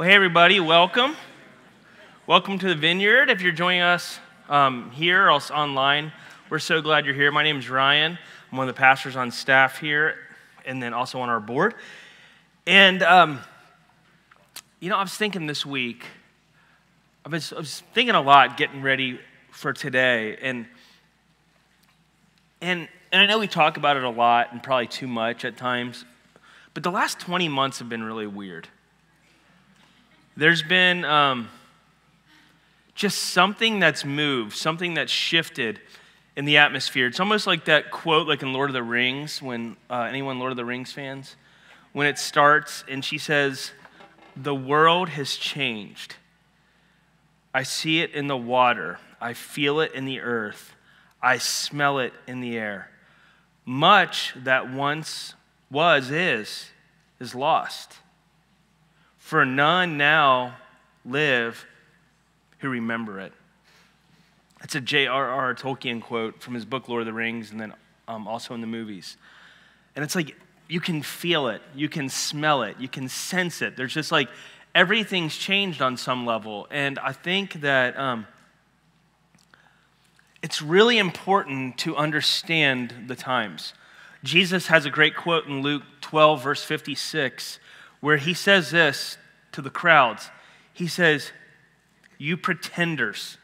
Well, hey, everybody, welcome. Welcome to the Vineyard. If you're joining us um, here or else online, we're so glad you're here. My name is Ryan. I'm one of the pastors on staff here and then also on our board. And, um, you know, I was thinking this week, I was, I was thinking a lot getting ready for today. And, and, and I know we talk about it a lot and probably too much at times, but the last 20 months have been really weird. There's been um, just something that's moved, something that's shifted in the atmosphere. It's almost like that quote, like in Lord of the Rings, when uh, anyone Lord of the Rings fans, when it starts and she says, The world has changed. I see it in the water, I feel it in the earth, I smell it in the air. Much that once was, is, is lost. For none now live who remember it. That's a J.R.R. Tolkien quote from his book, Lord of the Rings, and then um, also in the movies. And it's like you can feel it, you can smell it, you can sense it. There's just like everything's changed on some level. And I think that um, it's really important to understand the times. Jesus has a great quote in Luke 12, verse 56, where he says this to the crowds. He says, You pretenders,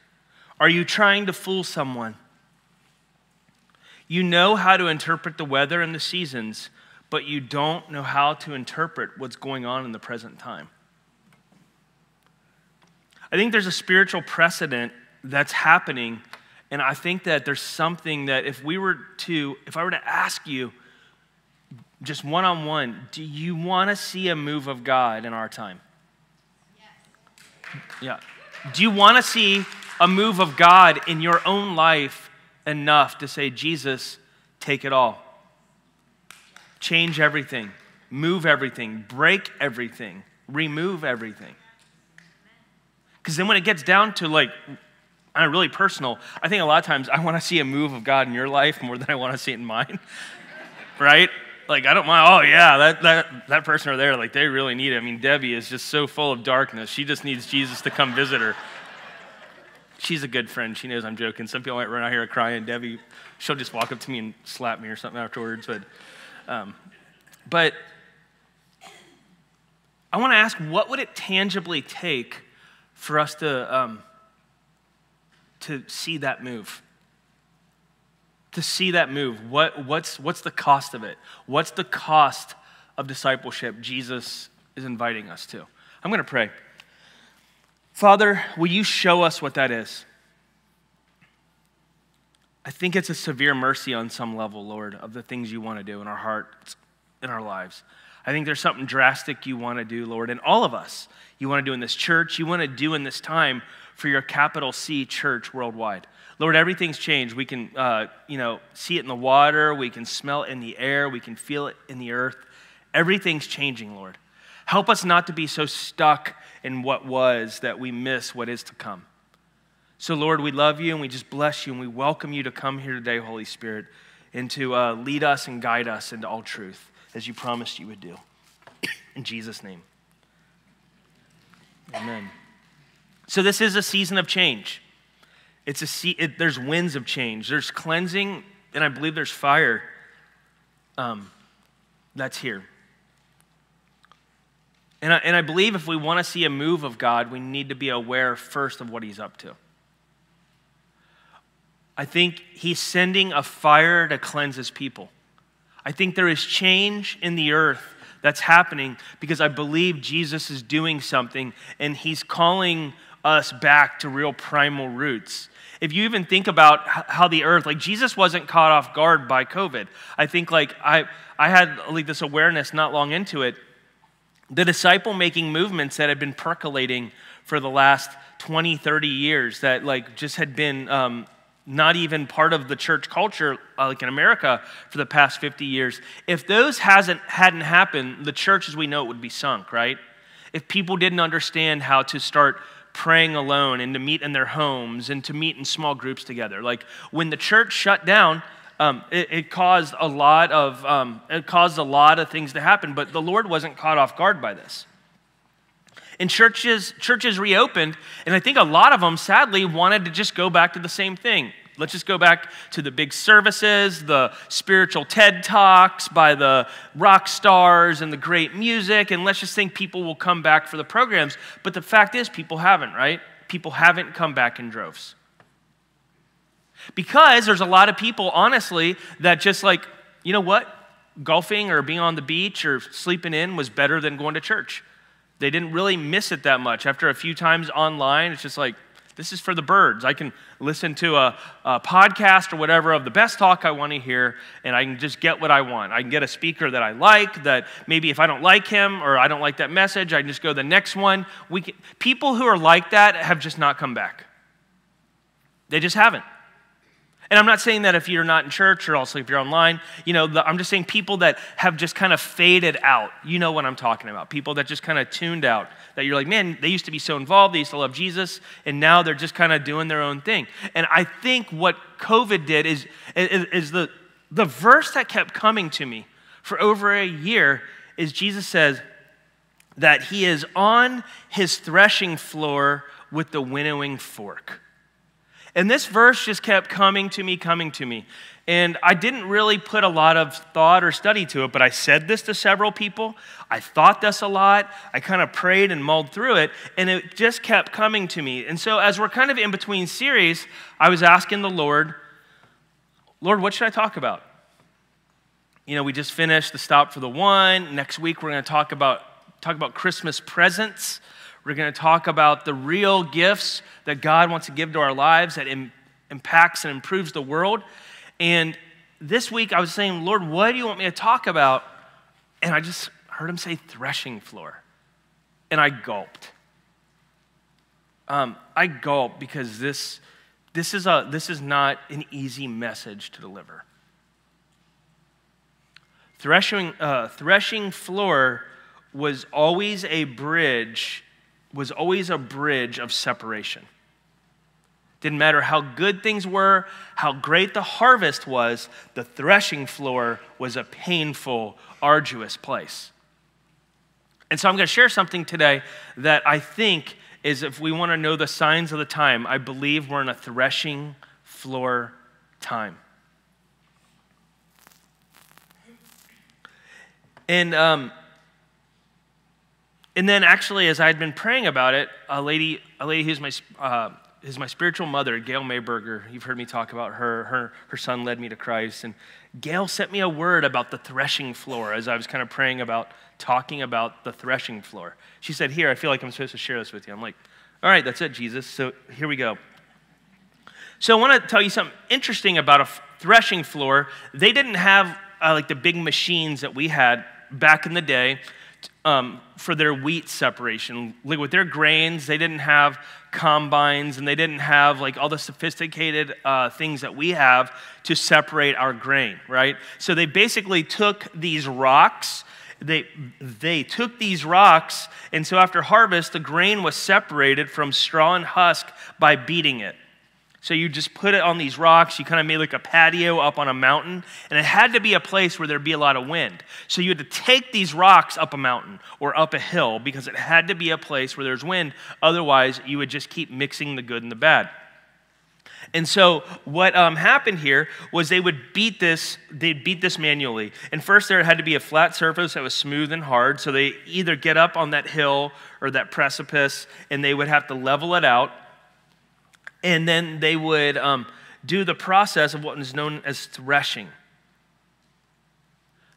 are you trying to fool someone? You know how to interpret the weather and the seasons, but you don't know how to interpret what's going on in the present time. I think there's a spiritual precedent that's happening, and I think that there's something that if we were to, if I were to ask you, just one on one, do you want to see a move of God in our time? Yeah. Do you want to see a move of God in your own life enough to say, Jesus, take it all? Change everything, move everything, break everything, remove everything. Because then when it gets down to like, I'm really personal, I think a lot of times I want to see a move of God in your life more than I want to see it in mine. right? Like I don't mind. Oh yeah, that that that person over there, like they really need it. I mean, Debbie is just so full of darkness. She just needs Jesus to come visit her. She's a good friend. She knows I'm joking. Some people might run out here crying. Debbie, she'll just walk up to me and slap me or something afterwards. But, um, but I want to ask, what would it tangibly take for us to um, to see that move? To see that move? What, what's, what's the cost of it? What's the cost of discipleship Jesus is inviting us to? I'm going to pray. Father, will you show us what that is? I think it's a severe mercy on some level, Lord, of the things you want to do in our hearts, in our lives. I think there's something drastic you want to do, Lord, in all of us. You want to do in this church, you want to do in this time for your capital C church worldwide. Lord, everything's changed. We can, uh, you know, see it in the water. We can smell it in the air. We can feel it in the earth. Everything's changing, Lord. Help us not to be so stuck in what was that we miss what is to come. So, Lord, we love you and we just bless you and we welcome you to come here today, Holy Spirit, and to uh, lead us and guide us into all truth as you promised you would do. in Jesus' name. Amen. So, this is a season of change. It's a it, there's winds of change. There's cleansing, and I believe there's fire um, that's here. And I, and I believe if we want to see a move of God, we need to be aware first of what He's up to. I think He's sending a fire to cleanse His people. I think there is change in the earth that's happening because I believe Jesus is doing something and He's calling us back to real primal roots. If you even think about how the earth, like Jesus wasn't caught off guard by COVID. I think like I, I had like this awareness not long into it. The disciple making movements that had been percolating for the last 20, 30 years that like just had been um, not even part of the church culture uh, like in America for the past 50 years. If those hasn't hadn't happened, the church as we know it would be sunk, right? If people didn't understand how to start praying alone and to meet in their homes and to meet in small groups together. Like when the church shut down, um, it, it, caused a lot of um, it caused a lot of things to happen, but the Lord wasn't caught off guard by this. And churches, churches reopened, and I think a lot of them, sadly, wanted to just go back to the same thing. Let's just go back to the big services, the spiritual TED Talks by the rock stars and the great music, and let's just think people will come back for the programs. But the fact is, people haven't, right? People haven't come back in droves. Because there's a lot of people, honestly, that just like, you know what? Golfing or being on the beach or sleeping in was better than going to church. They didn't really miss it that much. After a few times online, it's just like, this is for the birds. I can listen to a, a, podcast or whatever of the best talk I want to hear, and I can just get what I want. I can get a speaker that I like, that maybe if I don't like him or I don't like that message, I can just go to the next one. We can, people who are like that have just not come back. They just haven't. And I'm not saying that if you're not in church or also if you're online, you know, the, I'm just saying people that have just kind of faded out. You know what I'm talking about. People that just kind of tuned out. That you're like, man, they used to be so involved, they used to love Jesus, and now they're just kind of doing their own thing. And I think what COVID did is, is, is the, the verse that kept coming to me for over a year is Jesus says that he is on his threshing floor with the winnowing fork. And this verse just kept coming to me, coming to me. And I didn't really put a lot of thought or study to it, but I said this to several people. I thought this a lot. I kind of prayed and mulled through it, and it just kept coming to me. And so, as we're kind of in between series, I was asking the Lord, Lord, what should I talk about? You know, we just finished the stop for the one. Next week, we're going to talk about, talk about Christmas presents. We're going to talk about the real gifts that God wants to give to our lives that Im- impacts and improves the world. And this week I was saying, Lord, what do you want me to talk about? And I just heard him say threshing floor. And I gulped. Um, I gulped because this, this, is a, this is not an easy message to deliver. Threshing, uh, threshing floor was always a bridge was always a bridge of separation. Didn't matter how good things were, how great the harvest was, the threshing floor was a painful, arduous place. And so I'm going to share something today that I think is if we want to know the signs of the time, I believe we're in a threshing floor time. And um, and then actually, as I had been praying about it, a lady, a lady who's my, uh, is my spiritual mother, Gail Mayberger. You've heard me talk about her. Her, her son led me to Christ. And Gail sent me a word about the threshing floor as I was kind of praying about talking about the threshing floor. She said, Here, I feel like I'm supposed to share this with you. I'm like, All right, that's it, Jesus. So here we go. So I want to tell you something interesting about a threshing floor. They didn't have uh, like the big machines that we had back in the day um, for their wheat separation. Like with their grains, they didn't have combines and they didn't have like all the sophisticated uh, things that we have to separate our grain, right? So they basically took these rocks. They, they took these rocks, and so after harvest, the grain was separated from straw and husk by beating it. So you just put it on these rocks. You kind of made like a patio up on a mountain. And it had to be a place where there'd be a lot of wind. So you had to take these rocks up a mountain or up a hill because it had to be a place where there's wind. Otherwise, you would just keep mixing the good and the bad. And so what um, happened here was they would beat this, they'd beat this manually. And first there had to be a flat surface that was smooth and hard. So they either get up on that hill or that precipice and they would have to level it out and then they would um, do the process of what is known as threshing.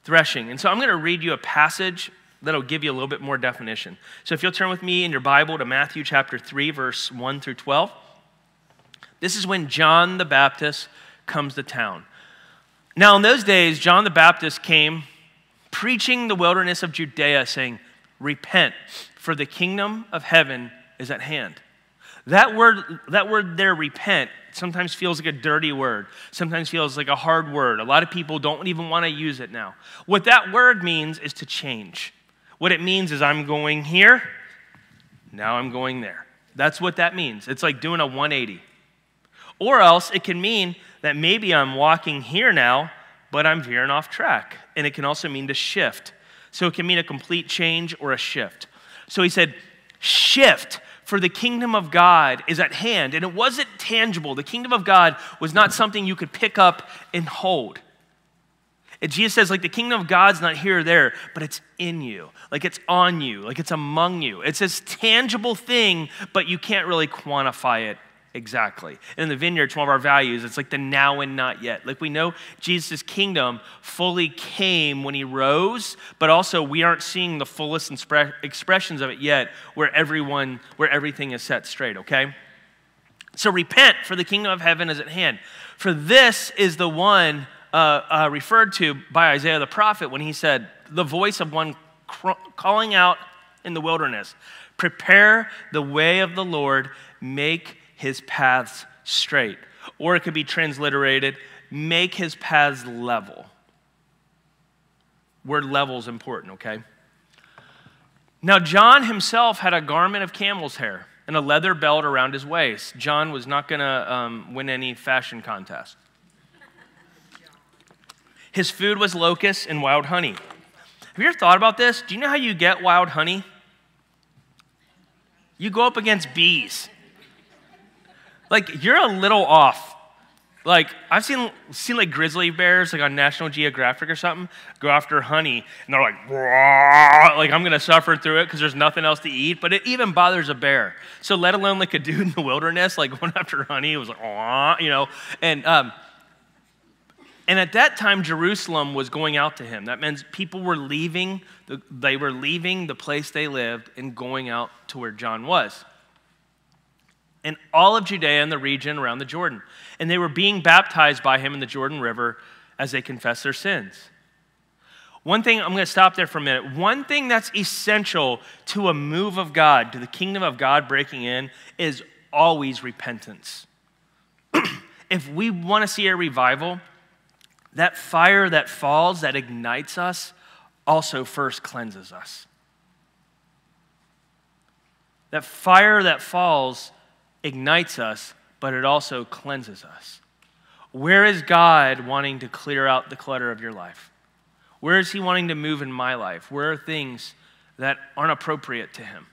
Threshing. And so I'm going to read you a passage that'll give you a little bit more definition. So if you'll turn with me in your Bible to Matthew chapter 3, verse 1 through 12. This is when John the Baptist comes to town. Now, in those days, John the Baptist came preaching the wilderness of Judea, saying, Repent, for the kingdom of heaven is at hand. That word, that word there, repent, sometimes feels like a dirty word, sometimes feels like a hard word. A lot of people don't even want to use it now. What that word means is to change. What it means is I'm going here, now I'm going there. That's what that means. It's like doing a 180. Or else it can mean that maybe I'm walking here now, but I'm veering off track. And it can also mean to shift. So it can mean a complete change or a shift. So he said, shift for the kingdom of God is at hand. And it wasn't tangible. The kingdom of God was not something you could pick up and hold. And Jesus says, like, the kingdom of God's not here or there, but it's in you. Like, it's on you. Like, it's among you. It's this tangible thing, but you can't really quantify it exactly. And In the vineyard, it's one of our values. It's like the now and not yet. Like, we know Jesus' kingdom fully came when he rose, but also we aren't seeing the fullest expressions of it yet where everyone, where everything is set straight, okay? So repent, for the kingdom of heaven is at hand. For this is the one uh, uh, referred to by Isaiah the prophet when he said, The voice of one cr- calling out in the wilderness, Prepare the way of the Lord, make his paths straight. Or it could be transliterated, Make his paths level. Word level is important, okay? Now, John himself had a garment of camel's hair and a leather belt around his waist. John was not going to um, win any fashion contest. His food was locusts and wild honey. Have you ever thought about this? Do you know how you get wild honey? You go up against bees. Like, you're a little off. Like, I've seen, seen like grizzly bears, like on National Geographic or something, go after honey, and they're like, like, I'm gonna suffer through it because there's nothing else to eat, but it even bothers a bear. So, let alone like a dude in the wilderness, like going after honey, it was like, you know, and, um, and at that time, Jerusalem was going out to him. That means people were leaving, the, they were leaving the place they lived and going out to where John was. And all of Judea and the region around the Jordan. And they were being baptized by him in the Jordan River as they confessed their sins. One thing, I'm going to stop there for a minute. One thing that's essential to a move of God, to the kingdom of God breaking in, is always repentance. if we want to see a revival, that fire that falls, that ignites us, also first cleanses us. That fire that falls ignites us, but it also cleanses us. Where is God wanting to clear out the clutter of your life? Where is He wanting to move in my life? Where are things that aren't appropriate to Him?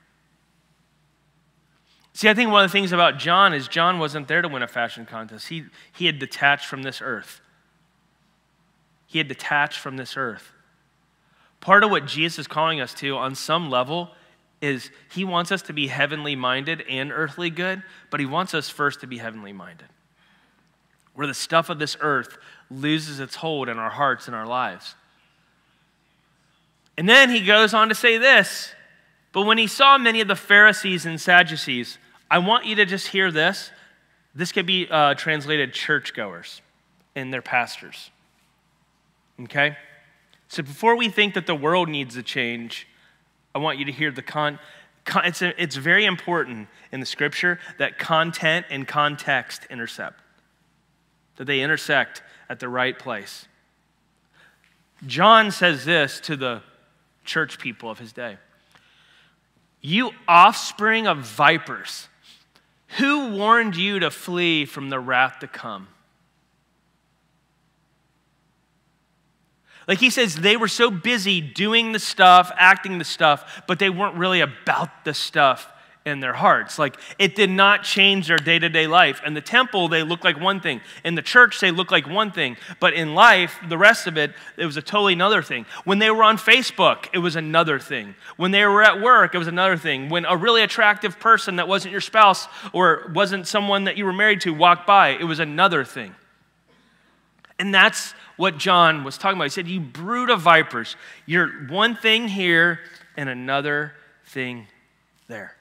See, I think one of the things about John is John wasn't there to win a fashion contest. He, he had detached from this earth. He had detached from this earth. Part of what Jesus is calling us to, on some level, is he wants us to be heavenly minded and earthly good, but he wants us first to be heavenly minded. Where the stuff of this earth loses its hold in our hearts and our lives. And then he goes on to say this But when he saw many of the Pharisees and Sadducees, I want you to just hear this. This could be uh, translated churchgoers and their pastors. Okay? So before we think that the world needs a change, I want you to hear the con. con it's, a, it's very important in the scripture that content and context intercept, that they intersect at the right place. John says this to the church people of his day You offspring of vipers, who warned you to flee from the wrath to come? Like he says, they were so busy doing the stuff, acting the stuff, but they weren't really about the stuff in their hearts. Like it did not change their day to day life. In the temple, they looked like one thing. In the church, they looked like one thing. But in life, the rest of it, it was a totally another thing. When they were on Facebook, it was another thing. When they were at work, it was another thing. When a really attractive person that wasn't your spouse or wasn't someone that you were married to walked by, it was another thing. And that's what John was talking about. He said, You brood of vipers, you're one thing here and another thing there.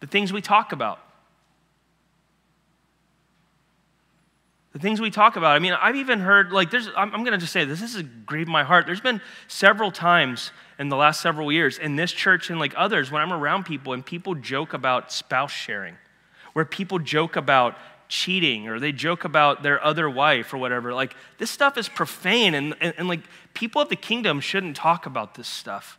The things we talk about. The things we talk about. I mean, I've even heard, like, there's, I'm, I'm going to just say this, this has grieved my heart. There's been several times in the last several years in this church and like others when I'm around people and people joke about spouse sharing, where people joke about cheating or they joke about their other wife or whatever. Like, this stuff is profane, and, and, and, like, people of the kingdom shouldn't talk about this stuff.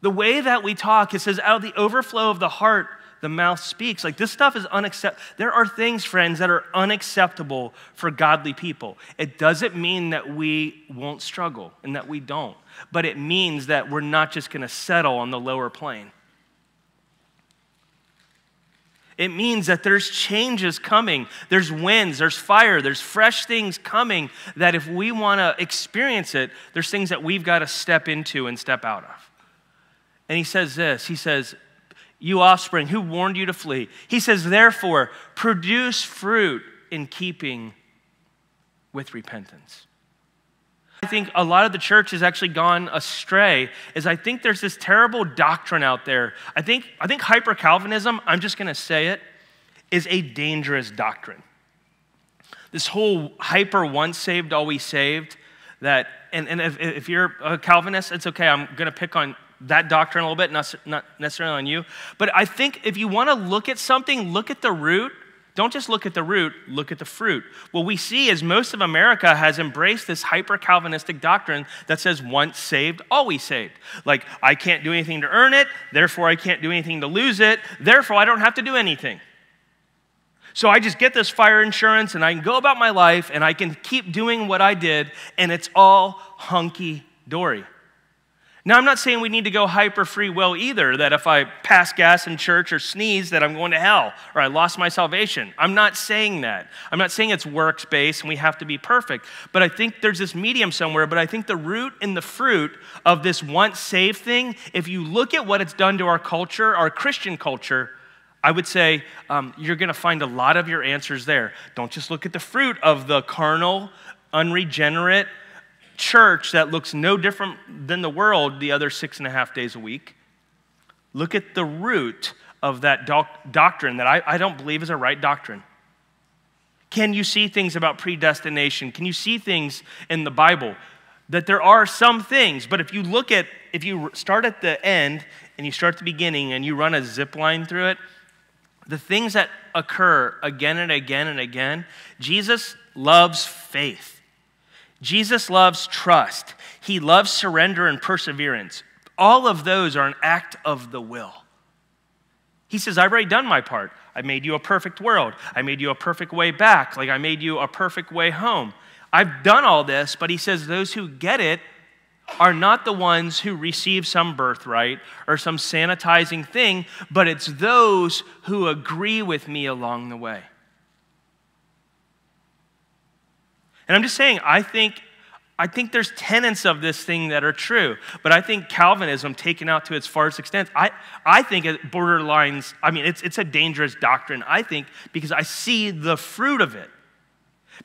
The way that we talk, it says, out of the overflow of the heart, the mouth speaks. Like this stuff is unacceptable. There are things, friends, that are unacceptable for godly people. It doesn't mean that we won't struggle and that we don't, but it means that we're not just going to settle on the lower plane. It means that there's changes coming. There's winds, there's fire, there's fresh things coming that if we want to experience it, there's things that we've got to step into and step out of. And he says this He says, You offspring, who warned you to flee? He says, Therefore, produce fruit in keeping with repentance. I think a lot of the church has actually gone astray is I think there's this terrible doctrine out there. I think, I think hyper Calvinism, I'm just going to say it, is a dangerous doctrine. This whole hyper once saved, always saved, that, and, and if, if you're a Calvinist, it's okay. I'm going to pick on that doctrine a little bit, not, not necessarily on you. But I think if you want to look at something, look at the root don't just look at the root, look at the fruit. What we see is most of America has embraced this hyper Calvinistic doctrine that says once saved, always saved. Like, I can't do anything to earn it, therefore I can't do anything to lose it, therefore I don't have to do anything. So I just get this fire insurance and I can go about my life and I can keep doing what I did and it's all hunky dory. Now, I'm not saying we need to go hyper free will either, that if I pass gas in church or sneeze, that I'm going to hell or I lost my salvation. I'm not saying that. I'm not saying it's works based and we have to be perfect. But I think there's this medium somewhere. But I think the root and the fruit of this once saved thing, if you look at what it's done to our culture, our Christian culture, I would say um, you're going to find a lot of your answers there. Don't just look at the fruit of the carnal, unregenerate, church that looks no different than the world the other six and a half days a week. Look at the root of that doc- doctrine that I, I don't believe is a right doctrine. Can you see things about predestination? Can you see things in the Bible? That there are some things, but if you look at, if you start at the end and you start at the beginning and you run a zip line through it, the things that occur again and again and again, Jesus loves faith. Jesus loves trust. He loves surrender and perseverance. All of those are an act of the will. He says, I've already done my part. I made you a perfect world. I made you a perfect way back, like I made you a perfect way home. I've done all this, but he says those who get it are not the ones who receive some birthright or some sanitizing thing, but it's those who agree with me along the way. And I'm just saying, I think, I think there's tenets of this thing that are true, but I think Calvinism, taken out to its farthest extent, I, I think it borderlines, I mean, it's, it's a dangerous doctrine, I think, because I see the fruit of it.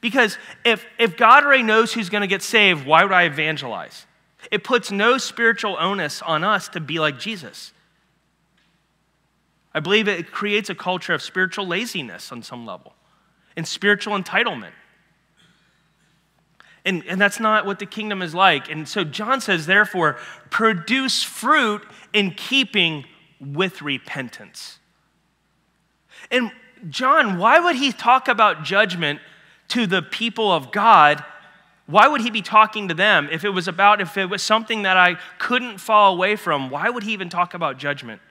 Because if, if God already knows who's going to get saved, why would I evangelize? It puts no spiritual onus on us to be like Jesus. I believe it creates a culture of spiritual laziness on some level and spiritual entitlement. And, and that's not what the kingdom is like. And so John says, therefore, produce fruit in keeping with repentance. And John, why would he talk about judgment to the people of God? Why would he be talking to them if it was about, if it was something that I couldn't fall away from? Why would he even talk about judgment?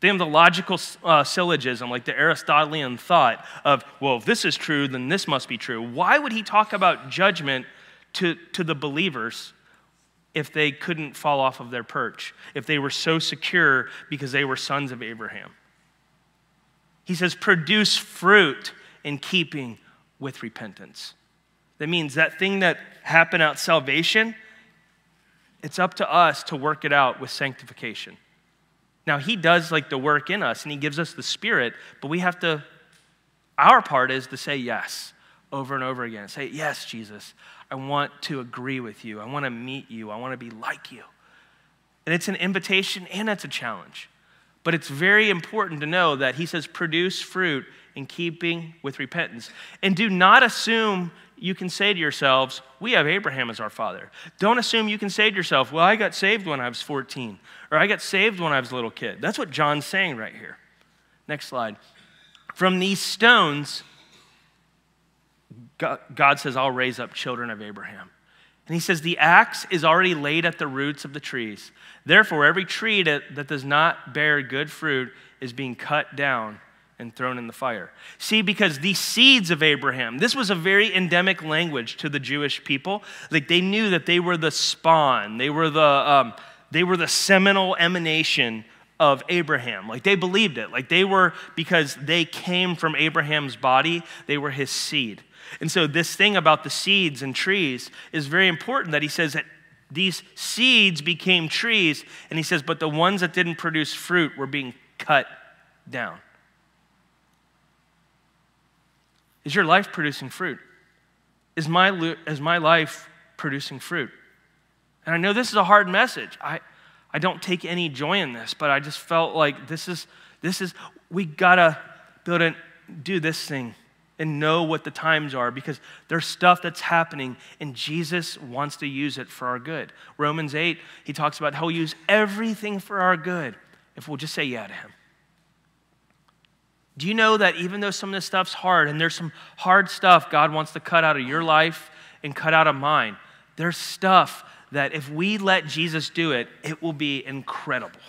They have the logical uh, syllogism, like the Aristotelian thought of, well, if this is true, then this must be true. Why would he talk about judgment to, to the believers if they couldn't fall off of their perch, if they were so secure because they were sons of Abraham? He says, produce fruit in keeping with repentance. That means that thing that happened out salvation, it's up to us to work it out with sanctification. Now, He does like the work in us and He gives us the Spirit, but we have to, our part is to say yes over and over again. Say, Yes, Jesus, I want to agree with you. I want to meet you. I want to be like you. And it's an invitation and it's a challenge. But it's very important to know that He says, produce fruit in keeping with repentance. And do not assume you can say to yourselves, We have Abraham as our father. Don't assume you can say to yourself, Well, I got saved when I was 14, or I got saved when I was a little kid. That's what John's saying right here. Next slide. From these stones, God says, I'll raise up children of Abraham. And he says, The axe is already laid at the roots of the trees. Therefore, every tree that, that does not bear good fruit is being cut down and thrown in the fire. See, because these seeds of Abraham, this was a very endemic language to the Jewish people. Like they knew that they were the spawn, they were the, um, they were the seminal emanation of Abraham. Like they believed it. Like they were, because they came from Abraham's body, they were his seed. And so, this thing about the seeds and trees is very important that he says that these seeds became trees. And he says, but the ones that didn't produce fruit were being cut down. Is your life producing fruit? Is my, is my life producing fruit? And I know this is a hard message. I, I don't take any joy in this, but I just felt like this is, this is, we gotta build and do this thing and know what the times are because there's stuff that's happening and Jesus wants to use it for our good. Romans 8, he talks about how he'll use everything for our good if we'll just say yeah to him. Do you know that even though some of this stuff's hard and there's some hard stuff God wants to cut out of your life and cut out of mine, there's stuff that if we let Jesus do it, it will be incredible.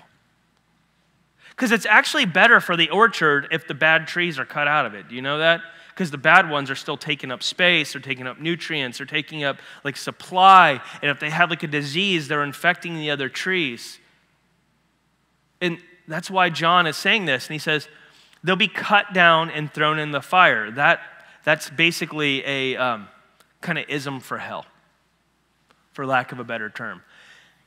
Because it's actually better for the orchard if the bad trees are cut out of it. Do you know that? Because the bad ones are still taking up space, they're taking up nutrients, they're taking up like supply. And if they have like a disease, they're infecting the other trees. And that's why John is saying this. And he says, they'll be cut down and thrown in the fire. That, that's basically a um, kind of ism for hell, for lack of a better term.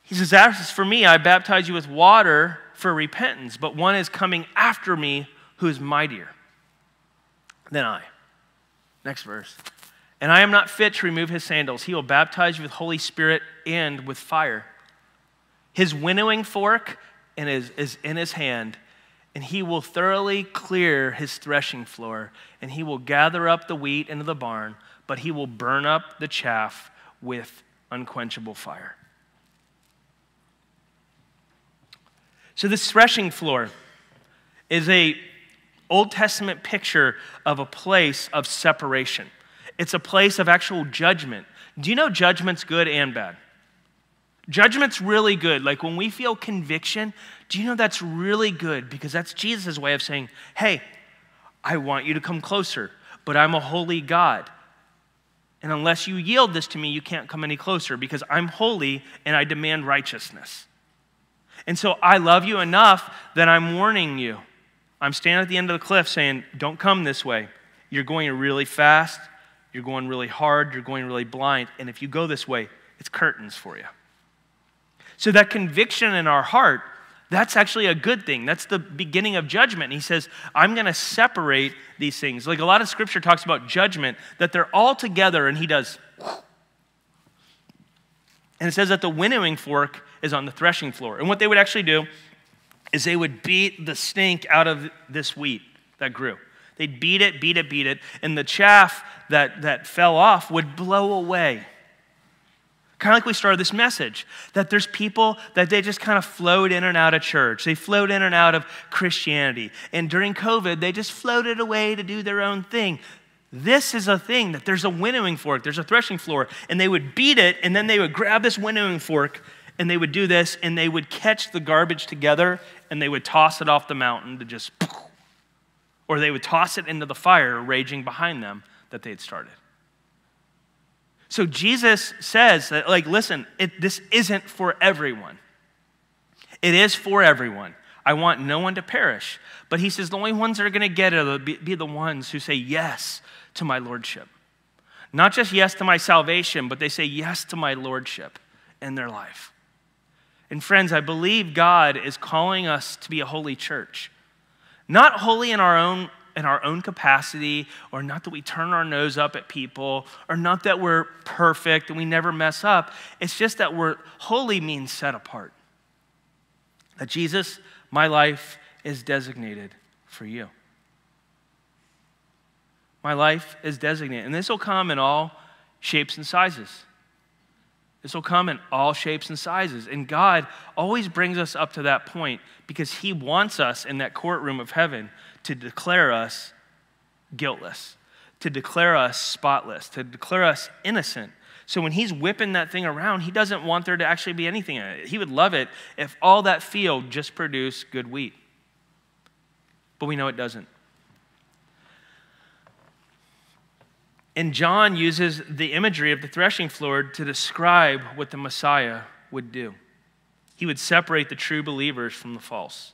He says, As for me, I baptize you with water for repentance, but one is coming after me who is mightier than I. Next verse. And I am not fit to remove his sandals. He will baptize you with Holy Spirit and with fire. His winnowing fork is in his hand and he will thoroughly clear his threshing floor, and he will gather up the wheat into the barn, but he will burn up the chaff with unquenchable fire. So this threshing floor is a Old Testament picture of a place of separation. It's a place of actual judgment. Do you know judgment's good and bad? Judgment's really good. Like when we feel conviction, do you know that's really good? Because that's Jesus' way of saying, hey, I want you to come closer, but I'm a holy God. And unless you yield this to me, you can't come any closer because I'm holy and I demand righteousness. And so I love you enough that I'm warning you. I'm standing at the end of the cliff saying, don't come this way. You're going really fast, you're going really hard, you're going really blind. And if you go this way, it's curtains for you. So that conviction in our heart, that's actually a good thing. That's the beginning of judgment. He says, I'm going to separate these things. Like a lot of scripture talks about judgment, that they're all together, and he does. And it says that the winnowing fork is on the threshing floor. And what they would actually do is they would beat the stink out of this wheat that grew. They'd beat it, beat it, beat it, and the chaff that, that fell off would blow away. Kind of like we started this message that there's people that they just kind of float in and out of church. They float in and out of Christianity. And during COVID, they just floated away to do their own thing. This is a thing that there's a winnowing fork, there's a threshing floor, and they would beat it, and then they would grab this winnowing fork, and they would do this, and they would catch the garbage together, and they would toss it off the mountain to just, or they would toss it into the fire raging behind them that they had started. So Jesus says that, like, listen, it, this isn't for everyone. It is for everyone. I want no one to perish. But he says the only ones that are going to get it will be, be the ones who say yes to my lordship. Not just yes to my salvation, but they say yes to my lordship in their life. And friends, I believe God is calling us to be a holy church. Not holy in our own in our own capacity, or not that we turn our nose up at people, or not that we're perfect and we never mess up. It's just that we're holy means set apart. That Jesus, my life is designated for you. My life is designated. And this will come in all shapes and sizes. This will come in all shapes and sizes. And God always brings us up to that point because He wants us in that courtroom of heaven to declare us guiltless, to declare us spotless, to declare us innocent. So when he's whipping that thing around, he doesn't want there to actually be anything in it. He would love it if all that field just produced good wheat. But we know it doesn't. And John uses the imagery of the threshing floor to describe what the Messiah would do. He would separate the true believers from the false.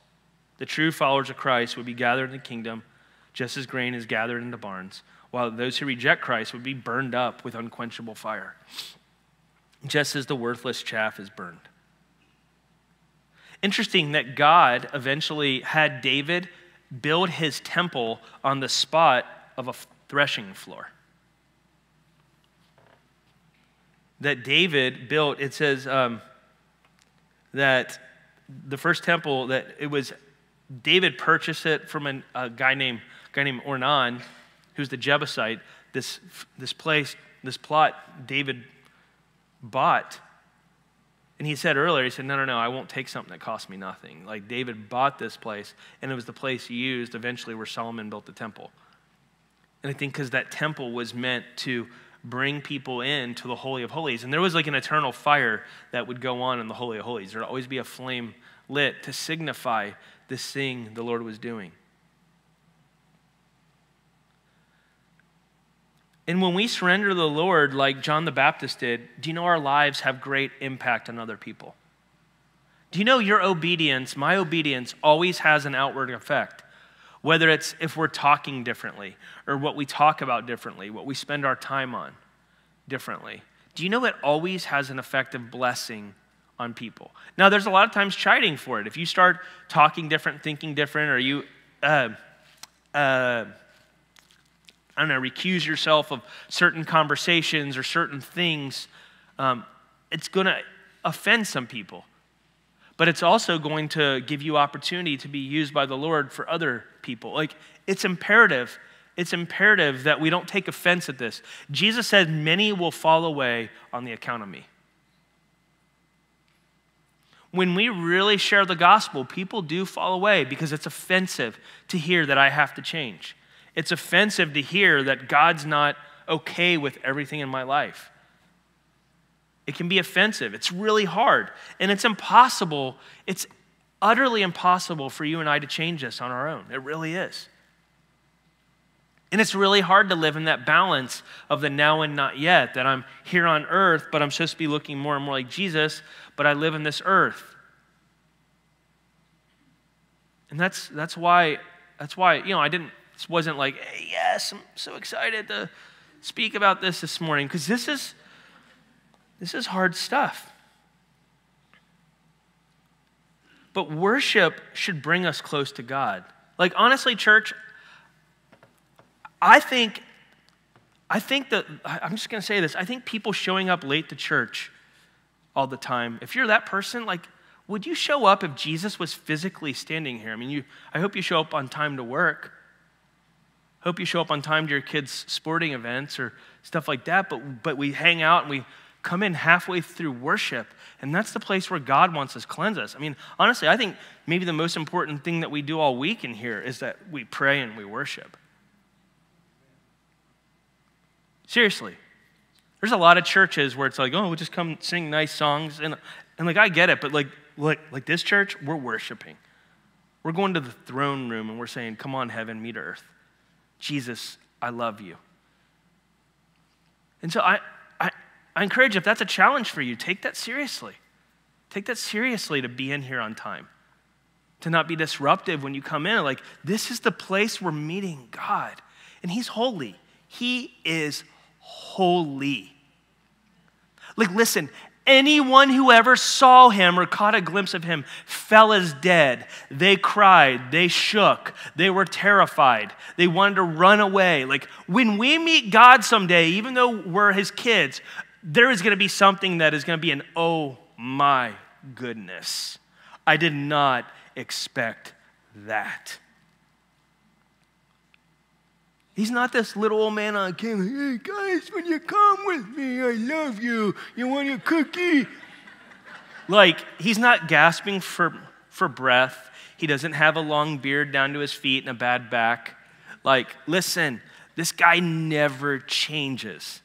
The true followers of Christ would be gathered in the kingdom, just as grain is gathered into barns while those who reject Christ would be burned up with unquenchable fire, just as the worthless chaff is burned. Interesting that God eventually had David build his temple on the spot of a threshing floor. That David built, it says um, that the first temple, that it was David purchased it from an, a guy named, guy named Ornan, who's the Jebusite, this, this place, this plot David bought. And he said earlier, he said, No, no, no, I won't take something that costs me nothing. Like David bought this place, and it was the place used eventually where Solomon built the temple. And I think because that temple was meant to bring people in to the Holy of Holies. And there was like an eternal fire that would go on in the Holy of Holies. There would always be a flame lit to signify this thing the Lord was doing. And when we surrender to the Lord, like John the Baptist did, do you know our lives have great impact on other people? Do you know your obedience, my obedience, always has an outward effect? Whether it's if we're talking differently, or what we talk about differently, what we spend our time on differently. Do you know it always has an effect of blessing on people? Now, there's a lot of times chiding for it. If you start talking different, thinking different, or you, uh, uh, I don't know, recuse yourself of certain conversations or certain things, um, it's going to offend some people. But it's also going to give you opportunity to be used by the Lord for other people. Like, it's imperative. It's imperative that we don't take offense at this. Jesus said, Many will fall away on the account of me. When we really share the gospel, people do fall away because it's offensive to hear that I have to change. It's offensive to hear that God's not okay with everything in my life. It can be offensive. It's really hard. And it's impossible. It's utterly impossible for you and I to change this on our own. It really is. And it's really hard to live in that balance of the now and not yet, that I'm here on earth, but I'm supposed to be looking more and more like Jesus, but I live in this earth. And that's, that's why, that's why, you know, I didn't wasn't like, hey, yes, I'm so excited to speak about this this morning because this is this is hard stuff. But worship should bring us close to God. Like honestly, church, I think I think that I'm just going to say this. I think people showing up late to church all the time, if you're that person, like would you show up if Jesus was physically standing here? I mean, you I hope you show up on time to work. Hope you show up on time to your kids' sporting events or stuff like that, but, but we hang out and we come in halfway through worship, and that's the place where God wants us cleanse us. I mean, honestly, I think maybe the most important thing that we do all week in here is that we pray and we worship. Seriously. There's a lot of churches where it's like, oh, we'll just come sing nice songs. And, and like, I get it, but like, like, like this church, we're worshiping. We're going to the throne room and we're saying, come on, heaven, meet earth. Jesus, I love you. And so I, I, I encourage you, if that's a challenge for you, take that seriously. Take that seriously to be in here on time, to not be disruptive when you come in. Like, this is the place we're meeting God, and He's holy. He is holy. Like, listen, Anyone who ever saw him or caught a glimpse of him fell as dead. They cried, they shook, they were terrified, they wanted to run away. Like when we meet God someday, even though we're his kids, there is going to be something that is going to be an oh my goodness. I did not expect that. He's not this little old man on camera. Hey guys, when you come with me, I love you. You want a cookie? like, he's not gasping for, for breath. He doesn't have a long beard down to his feet and a bad back. Like, listen, this guy never changes.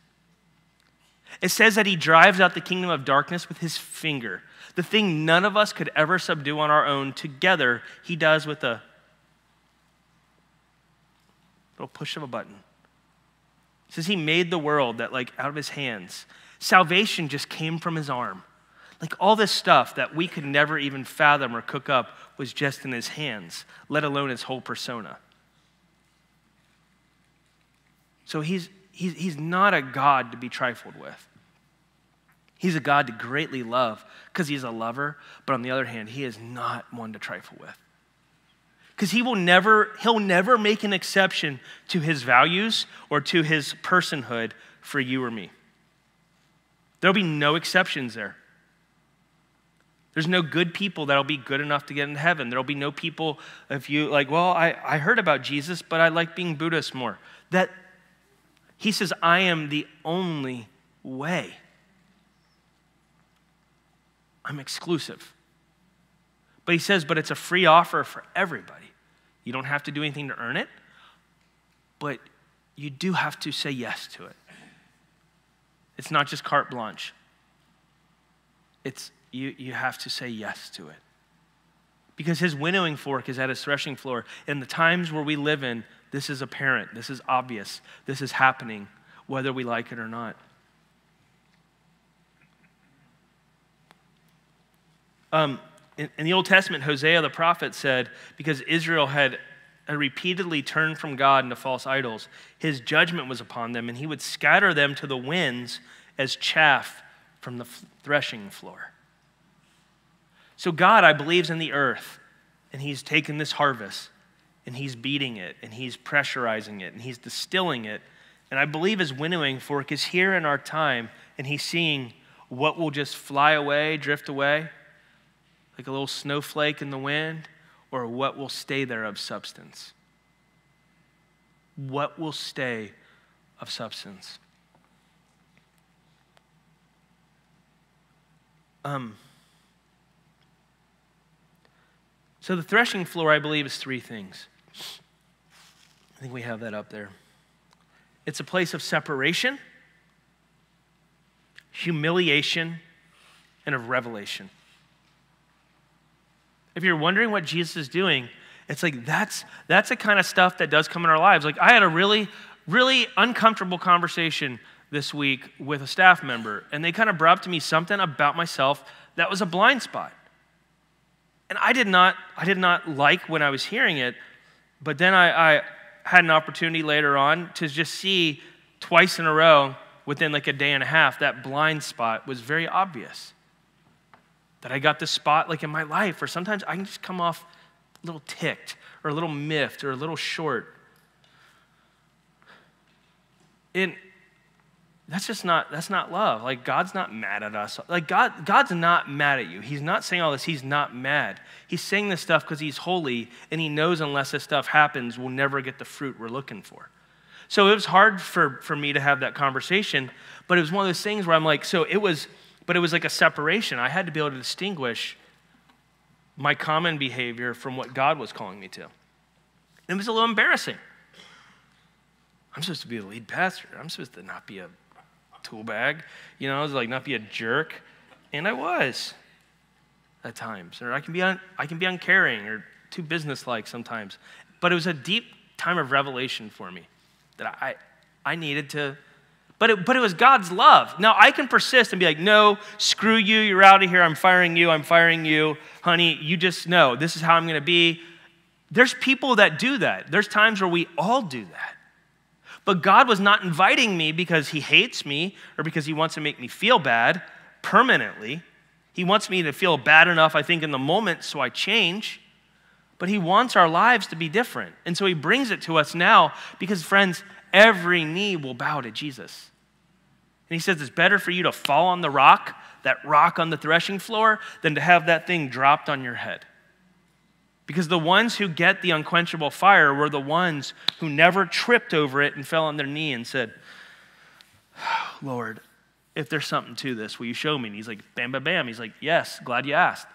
It says that he drives out the kingdom of darkness with his finger. The thing none of us could ever subdue on our own, together, he does with a little push of a button. It says he made the world that, like, out of his hands. Salvation just came from his arm. Like all this stuff that we could never even fathom or cook up was just in his hands, let alone his whole persona. So he's, he's, he's not a God to be trifled with. He's a God to greatly love because he's a lover, but on the other hand, he is not one to trifle with. Because he will never, he'll never make an exception to his values or to his personhood for you or me. There'll be no exceptions there. There's no good people that'll be good enough to get into heaven. There'll be no people, if you like, well, I, I heard about Jesus, but I like being Buddhist more. That he says, I am the only way. I'm exclusive. But he says, but it's a free offer for everybody. You don't have to do anything to earn it, but you do have to say yes to it. It's not just carte blanche. It's you, you have to say yes to it. Because his winnowing fork is at his threshing floor. In the times where we live in, this is apparent, this is obvious, this is happening, whether we like it or not. Um, in, in, the Old Testament, Hosea the prophet said, because Israel had repeatedly turned from God into false idols, his judgment was upon them, and he would scatter them to the winds as chaff from the threshing floor. So God, I believe, is in the earth, and He's taken this harvest, and He's beating it, and He's pressurizing it, and He's distilling it. And I believe His winnowing fork is here in our time, and He's seeing what will just fly away, drift away, like a little snowflake in the wind, or what will stay there of substance. What will stay of substance? Um, So, the threshing floor, I believe, is three things. I think we have that up there. It's a place of separation, humiliation, and of revelation. If you're wondering what Jesus is doing, it's like that's that's the kind of stuff that does come in our lives. Like I had a really really uncomfortable conversation this week with a staff member and they kind of brought up to me something about myself that was a blind spot. And I did not, I did not like when I was hearing it, but then I, I had an opportunity later on to just see twice in a row within like a day and a half that blind spot was very obvious. That I got this spot like in my life, or sometimes I can just come off a little ticked or a little miffed or a little short. And that's just not that's not love. Like god's not mad at us. Like god god's not mad at you. He's not saying all this. He's not mad. He's saying this stuff because he's holy and he knows unless this stuff happens we'll never get the fruit we're looking for. So it was hard for for me to have that conversation but it was one of those things where i'm like so it was but it was like a separation i had to be able to distinguish my common behavior from what god was calling me to it was a little embarrassing i'm supposed to be the lead pastor i'm supposed to not be a tool bag, you know, I was like not be a jerk. And I was at times. Or I can be, un, I can be uncaring or too businesslike sometimes. But it was a deep time of revelation for me that I, I needed to. But it, but it was God's love. Now I can persist and be like, no, screw you, you're out of here, I'm firing you, I'm firing you. Honey, you just know this is how I'm going to be. There's people that do that. There's times where we all do that. But God was not inviting me because he hates me or because he wants to make me feel bad permanently. He wants me to feel bad enough, I think, in the moment so I change. But he wants our lives to be different. And so he brings it to us now because, friends, every knee will bow to Jesus. And he says it's better for you to fall on the rock, that rock on the threshing floor, than to have that thing dropped on your head. Because the ones who get the unquenchable fire were the ones who never tripped over it and fell on their knee and said, Lord, if there's something to this, will you show me? And he's like, bam, bam, bam. He's like, yes, glad you asked.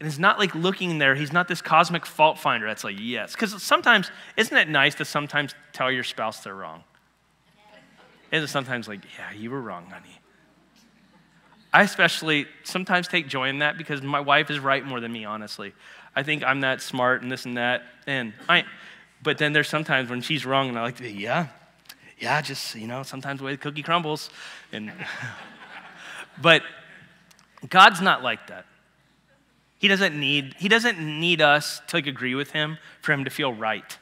And it's not like looking there, he's not this cosmic fault finder that's like, yes. Because sometimes, isn't it nice to sometimes tell your spouse they're wrong? And sometimes like, yeah, you were wrong, honey. I especially sometimes take joy in that because my wife is right more than me, honestly. I think I'm that smart and this and that. And I, but then there's sometimes when she's wrong and I like to be, yeah, yeah, just, you know, sometimes the way the cookie crumbles. And, but God's not like that. He doesn't need, he doesn't need us to agree with him for him to feel right.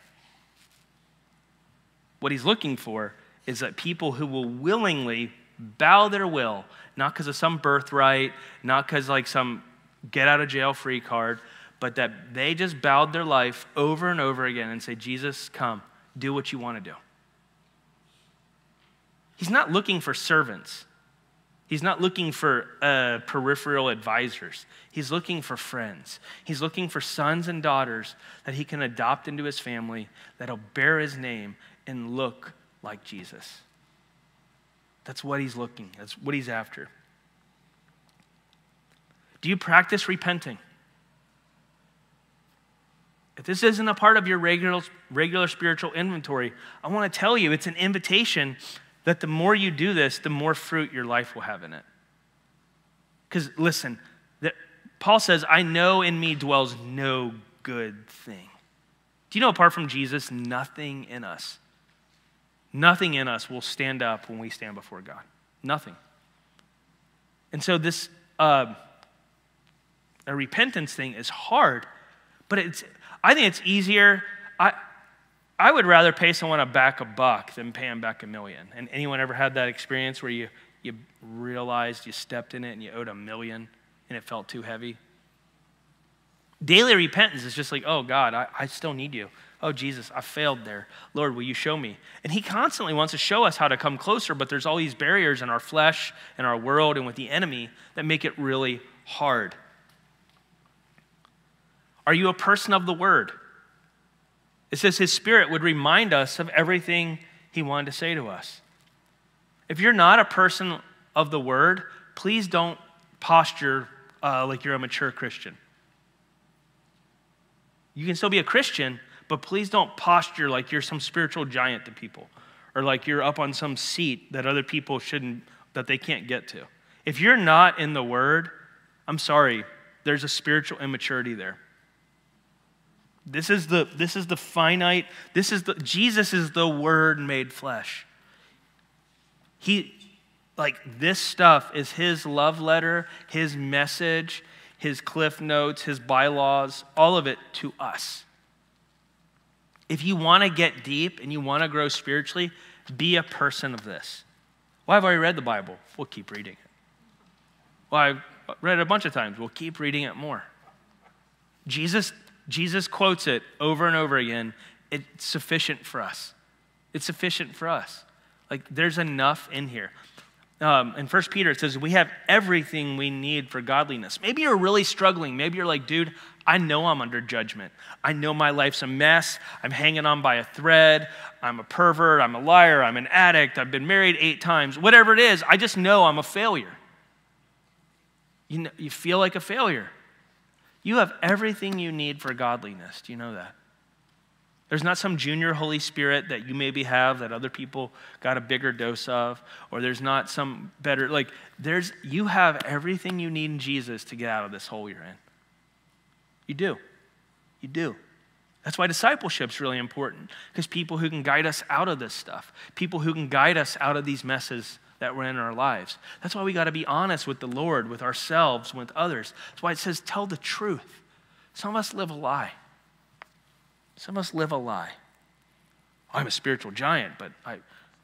What he's looking for is that people who will willingly bow their will, not because of some birthright, not because like some get out of jail free card, but that they just bowed their life over and over again and say, Jesus, come, do what you want to do. He's not looking for servants. He's not looking for uh, peripheral advisors. He's looking for friends. He's looking for sons and daughters that he can adopt into his family that'll bear his name and look like Jesus. That's what he's looking. That's what he's after. Do you practice repenting? If this isn't a part of your regular, regular spiritual inventory, I want to tell you it's an invitation that the more you do this, the more fruit your life will have in it. Because listen, Paul says, I know in me dwells no good thing. Do you know apart from Jesus, nothing in us, nothing in us will stand up when we stand before God? Nothing. And so this uh, a repentance thing is hard, but it's I think it's easier. I I would rather pay someone a back a buck than pay them back a million. And anyone ever had that experience where you, you realized you stepped in it and you owed a million and it felt too heavy? Daily repentance is just like, oh God, I, I still need you. Oh Jesus, I failed there. Lord, will you show me? And He constantly wants to show us how to come closer, but there's all these barriers in our flesh and our world and with the enemy that make it really hard. Are you a person of the word? It says his spirit would remind us of everything he wanted to say to us. If you're not a person of the word, please don't posture uh, like you're a mature Christian. You can still be a Christian, but please don't posture like you're some spiritual giant to people or like you're up on some seat that other people shouldn't, that they can't get to. If you're not in the word, I'm sorry, there's a spiritual immaturity there. This is the, this is the finite, this is the, Jesus is the word made flesh. He, like, this stuff is his love letter, his message, his cliff notes, his bylaws, all of it to us. If you want to get deep and you want to grow spiritually, be a person of this. Well, I've already read the Bible. We'll keep reading it. Well, I've read it a bunch of times. We'll keep reading it more. Jesus Jesus quotes it over and over again. It's sufficient for us. It's sufficient for us. Like, there's enough in here. Um, in 1 Peter, it says, We have everything we need for godliness. Maybe you're really struggling. Maybe you're like, dude, I know I'm under judgment. I know my life's a mess. I'm hanging on by a thread. I'm a pervert. I'm a liar. I'm an addict. I've been married eight times. Whatever it is, I just know I'm a failure. You, know, you feel like a failure. You have everything you need for godliness. Do you know that? There's not some junior Holy Spirit that you maybe have that other people got a bigger dose of, or there's not some better, like, there's, you have everything you need in Jesus to get out of this hole you're in. You do. You do. That's why discipleship is really important, because people who can guide us out of this stuff, people who can guide us out of these messes that were in our lives. That's why we got to be honest with the Lord, with ourselves, with others. That's why it says, tell the truth. Some of us live a lie. Some of us live a lie. I'm a spiritual giant, but I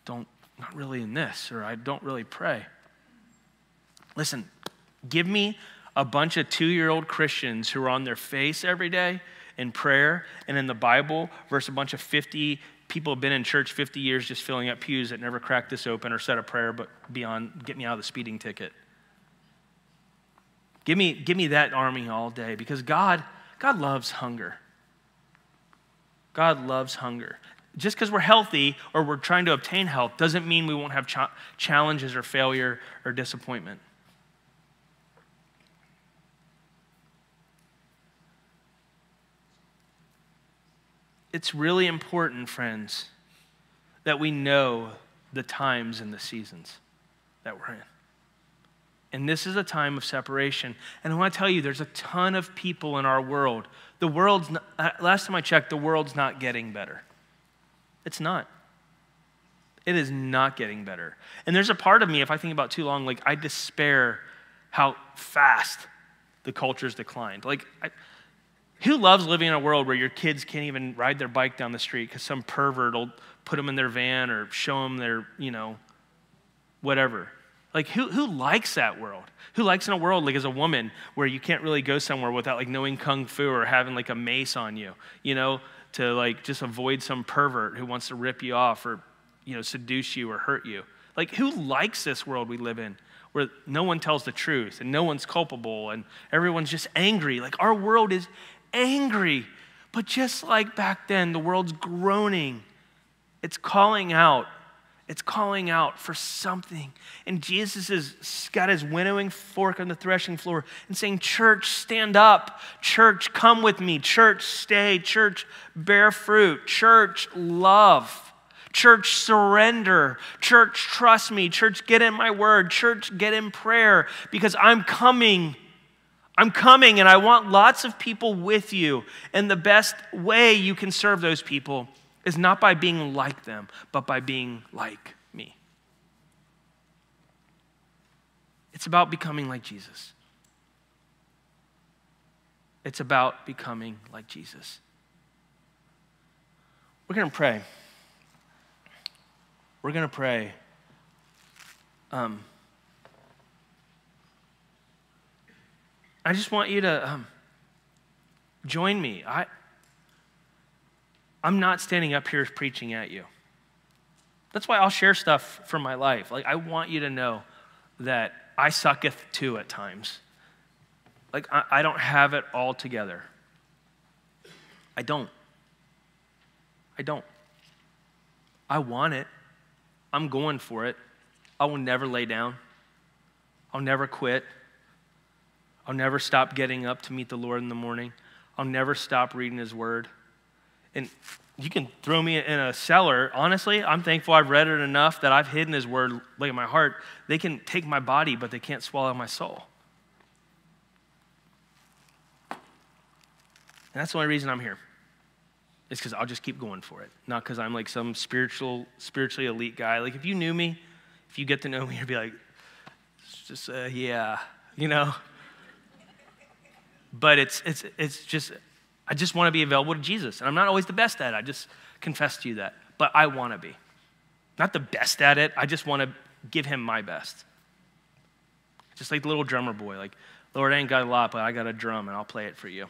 don't, not really in this, or I don't really pray. Listen, give me a bunch of two year old Christians who are on their face every day in prayer and in the Bible versus a bunch of 50 people have been in church 50 years just filling up pews that never cracked this open or said a prayer but beyond get me out of the speeding ticket. Give me give me that army all day because god god loves hunger. God loves hunger. Just because we're healthy or we're trying to obtain health doesn't mean we won't have ch- challenges or failure or disappointment it's really important, friends, that we know the times and the seasons that we're in. And this is a time of separation. And I want to tell you, there's a ton of people in our world. The world's, not, uh, last time I checked, the world's not getting better. It's not. It is not getting better. And there's a part of me, if I think about too long, like I despair how fast the culture's declined. Like, I, who loves living in a world where your kids can't even ride their bike down the street because some pervert will put them in their van or show them their, you know, whatever? Like, who, who likes that world? Who likes in a world, like as a woman, where you can't really go somewhere without like knowing kung fu or having like a mace on you, you know, to like just avoid some pervert who wants to rip you off or, you know, seduce you or hurt you? Like, who likes this world we live in where no one tells the truth and no one's culpable and everyone's just angry? Like, our world is angry. But just like back then, the world's groaning, it's calling out it's calling out for something. And Jesus has got his winnowing fork on the threshing floor and saying, Church, stand up. Church, come with me. Church, stay. Church, bear fruit. Church, love. Church, surrender. Church, trust me. Church, get in my word. Church, get in prayer because I'm coming. I'm coming and I want lots of people with you. And the best way you can serve those people is not by being like them, but by being like me. It's about becoming like Jesus. It's about becoming like Jesus. We're going to pray. We're going to pray. Um, I just want you to um, join me. I, I'm not standing up here preaching at you. That's why I'll share stuff from my life. Like, I want you to know that I sucketh too at times. Like, I, I don't have it all together. I don't. I don't. I want it. I'm going for it. I will never lay down. I'll never quit. I'll never stop getting up to meet the Lord in the morning. I'll never stop reading His Word. And you can throw me in a cellar. Honestly, I'm thankful I've read it enough that I've hidden His word like in my heart. They can take my body, but they can't swallow my soul. And that's the only reason I'm here. It's because I'll just keep going for it. Not because I'm like some spiritual, spiritually elite guy. Like if you knew me, if you get to know me, you'd be like, just uh, yeah, you know. But it's it's it's just I just want to be available to Jesus. And I'm not always the best at it. I just confess to you that. But I want to be. Not the best at it. I just want to give him my best. Just like the little drummer boy. Like, Lord, I ain't got a lot, but I got a drum and I'll play it for you.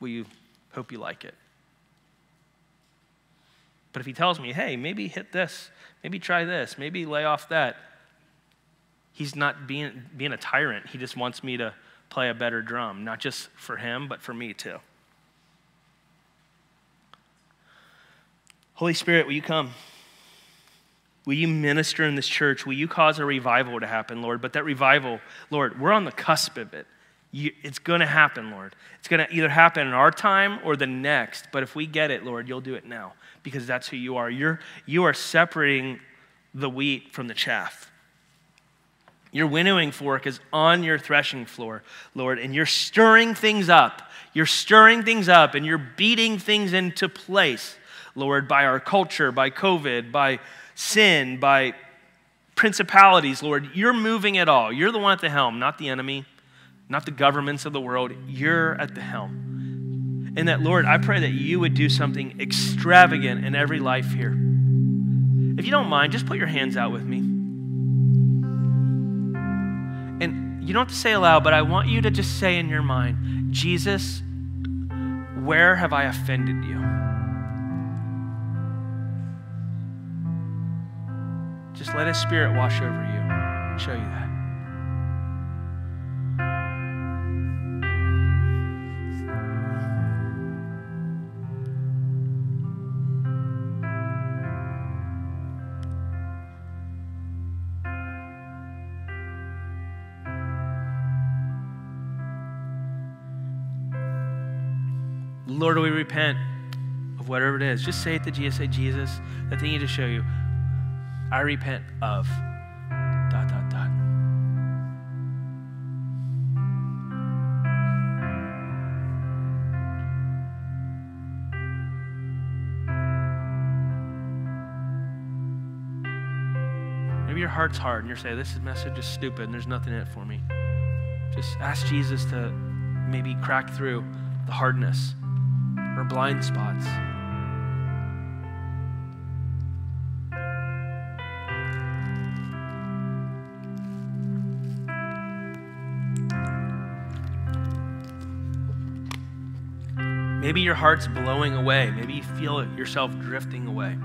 Will you hope you like it? But if he tells me, hey, maybe hit this, maybe try this, maybe lay off that, he's not being, being a tyrant. He just wants me to play a better drum, not just for him, but for me too. Holy Spirit, will you come? Will you minister in this church? Will you cause a revival to happen, Lord? But that revival, Lord, we're on the cusp of it. You, it's going to happen, Lord. It's going to either happen in our time or the next. But if we get it, Lord, you'll do it now because that's who you are. You're, you are separating the wheat from the chaff. Your winnowing fork is on your threshing floor, Lord, and you're stirring things up. You're stirring things up and you're beating things into place Lord, by our culture, by COVID, by sin, by principalities, Lord. You're moving it all. You're the one at the helm, not the enemy, not the governments of the world. You're at the helm. And that, Lord, I pray that you would do something extravagant in every life here. If you don't mind, just put your hands out with me. You don't have to say aloud, but I want you to just say in your mind, Jesus, where have I offended you? Just let His Spirit wash over you show you that. Lord, do we repent of whatever it is. Just say it to Jesus. Say, Jesus, the thing He just show you. I repent of dot, dot, dot. Maybe your heart's hard and you're saying, This message is stupid and there's nothing in it for me. Just ask Jesus to maybe crack through the hardness or blind spots. Maybe your heart's blowing away. Maybe you feel yourself drifting away.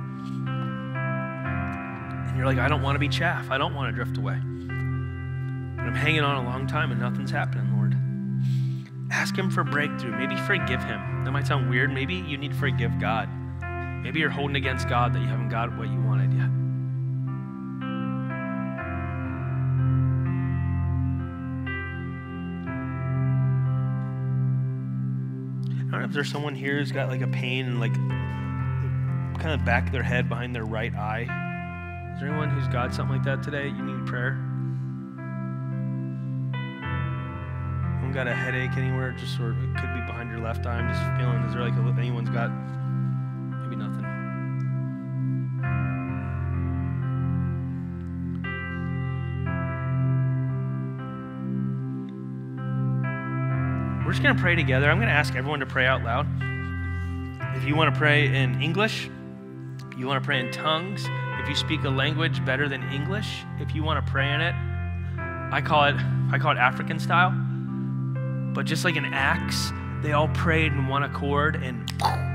And you're like, I don't want to be chaff. I don't want to drift away. But I'm hanging on a long time and nothing's happening. Ask Him for breakthrough. Maybe forgive Him. That might sound weird. Maybe you need to forgive God. Maybe you're holding against God that you haven't got what you wanted yet. I don't know if there's someone here who's got like a pain and like kind of back of their head behind their right eye. Is there anyone who's got something like that today? You need prayer? Anyone got a headache anywhere? Just sort of, it could be behind your left eye. I'm just feeling, is there like a, anyone's got maybe nothing? We're just going to pray together. I'm going to ask everyone to pray out loud. If you want to pray in English, you want to pray in tongues, if you speak a language better than English, if you want to pray in it, I call it I call it African style. But just like an Acts, they all prayed in one accord and I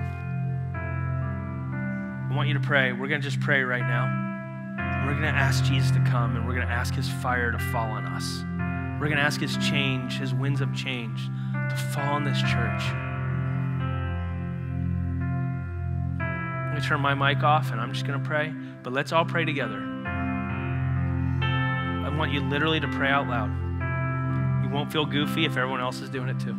want you to pray. We're going to just pray right now. We're going to ask Jesus to come and we're going to ask his fire to fall on us. We're going to ask his change, his winds of change to fall on this church. I'm going to turn my mic off and I'm just going to pray, but let's all pray together. I want you literally to pray out loud. You won't feel goofy if everyone else is doing it too.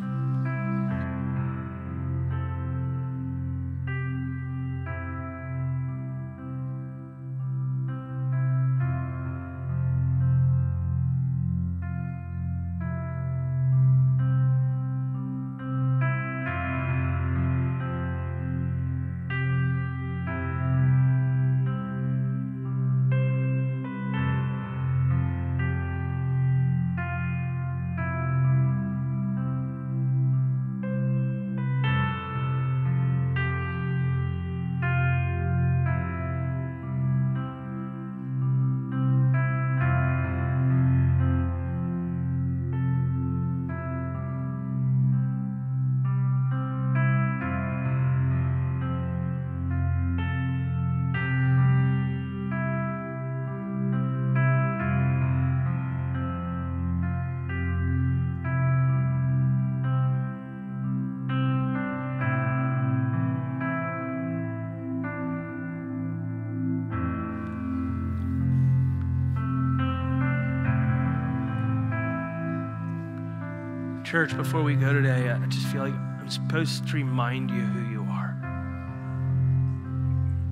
Church, before we go today, I just feel like I'm supposed to remind you who you are.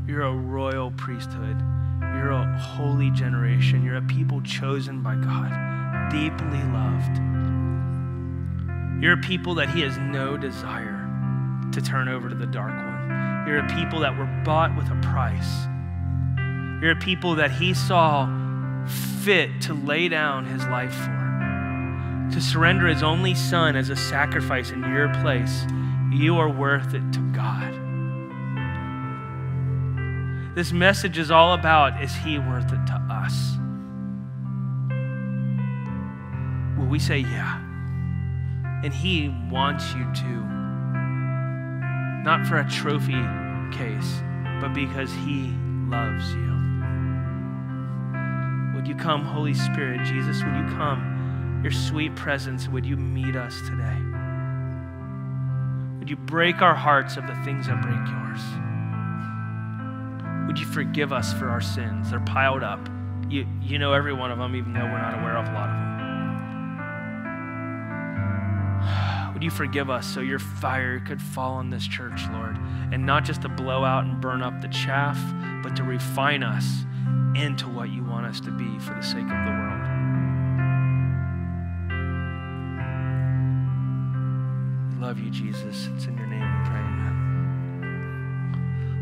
You're a royal priesthood. You're a holy generation. You're a people chosen by God, deeply loved. You're a people that He has no desire to turn over to the dark one. You're a people that were bought with a price. You're a people that He saw fit to lay down His life for to surrender his only son as a sacrifice in your place, you are worth it to God. This message is all about is he worth it to us? Will we say, yeah? And he wants you to, not for a trophy case, but because he loves you. Would you come, Holy Spirit? Jesus, would you come? Your sweet presence, would you meet us today? Would you break our hearts of the things that break yours? Would you forgive us for our sins? They're piled up. You, you know every one of them, even though we're not aware of a lot of them. Would you forgive us so your fire could fall on this church, Lord? And not just to blow out and burn up the chaff, but to refine us into what you want us to be for the sake of the world. Love you, Jesus. It's in your name we pray. Amen.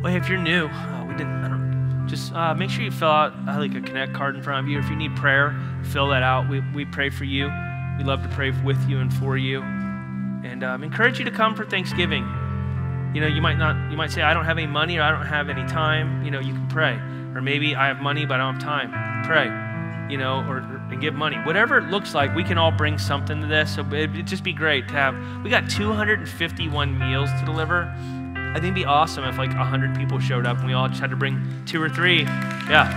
Well, hey, if you're new, uh, we didn't. I don't. Just uh, make sure you fill out uh, like a connect card in front of you. If you need prayer, fill that out. We, we pray for you. We love to pray with you and for you, and um, encourage you to come for Thanksgiving. You know, you might not. You might say, "I don't have any money," or "I don't have any time." You know, you can pray. Or maybe I have money, but I don't have time. Pray, you know, or, or and give money. Whatever it looks like, we can all bring something to this. So it'd just be great to have. We got 251 meals to deliver. I think it'd be awesome if like 100 people showed up and we all just had to bring two or three. Yeah.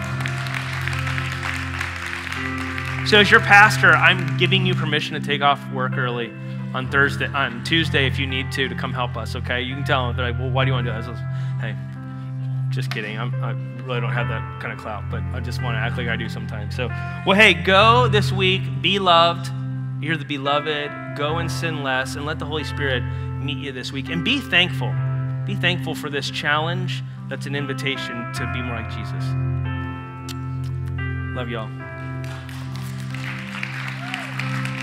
So as your pastor, I'm giving you permission to take off work early on Thursday, on Tuesday, if you need to, to come help us. Okay? You can tell them. They're like, "Well, why do you want to do this?" Hey, just kidding. I'm, I really don't have that kind of clout, but I just want to act like I do sometimes. So, well, hey, go this week, be loved. You're the beloved. Go and sin less, and let the Holy Spirit meet you this week. And be thankful. Be thankful for this challenge that's an invitation to be more like Jesus. Love y'all.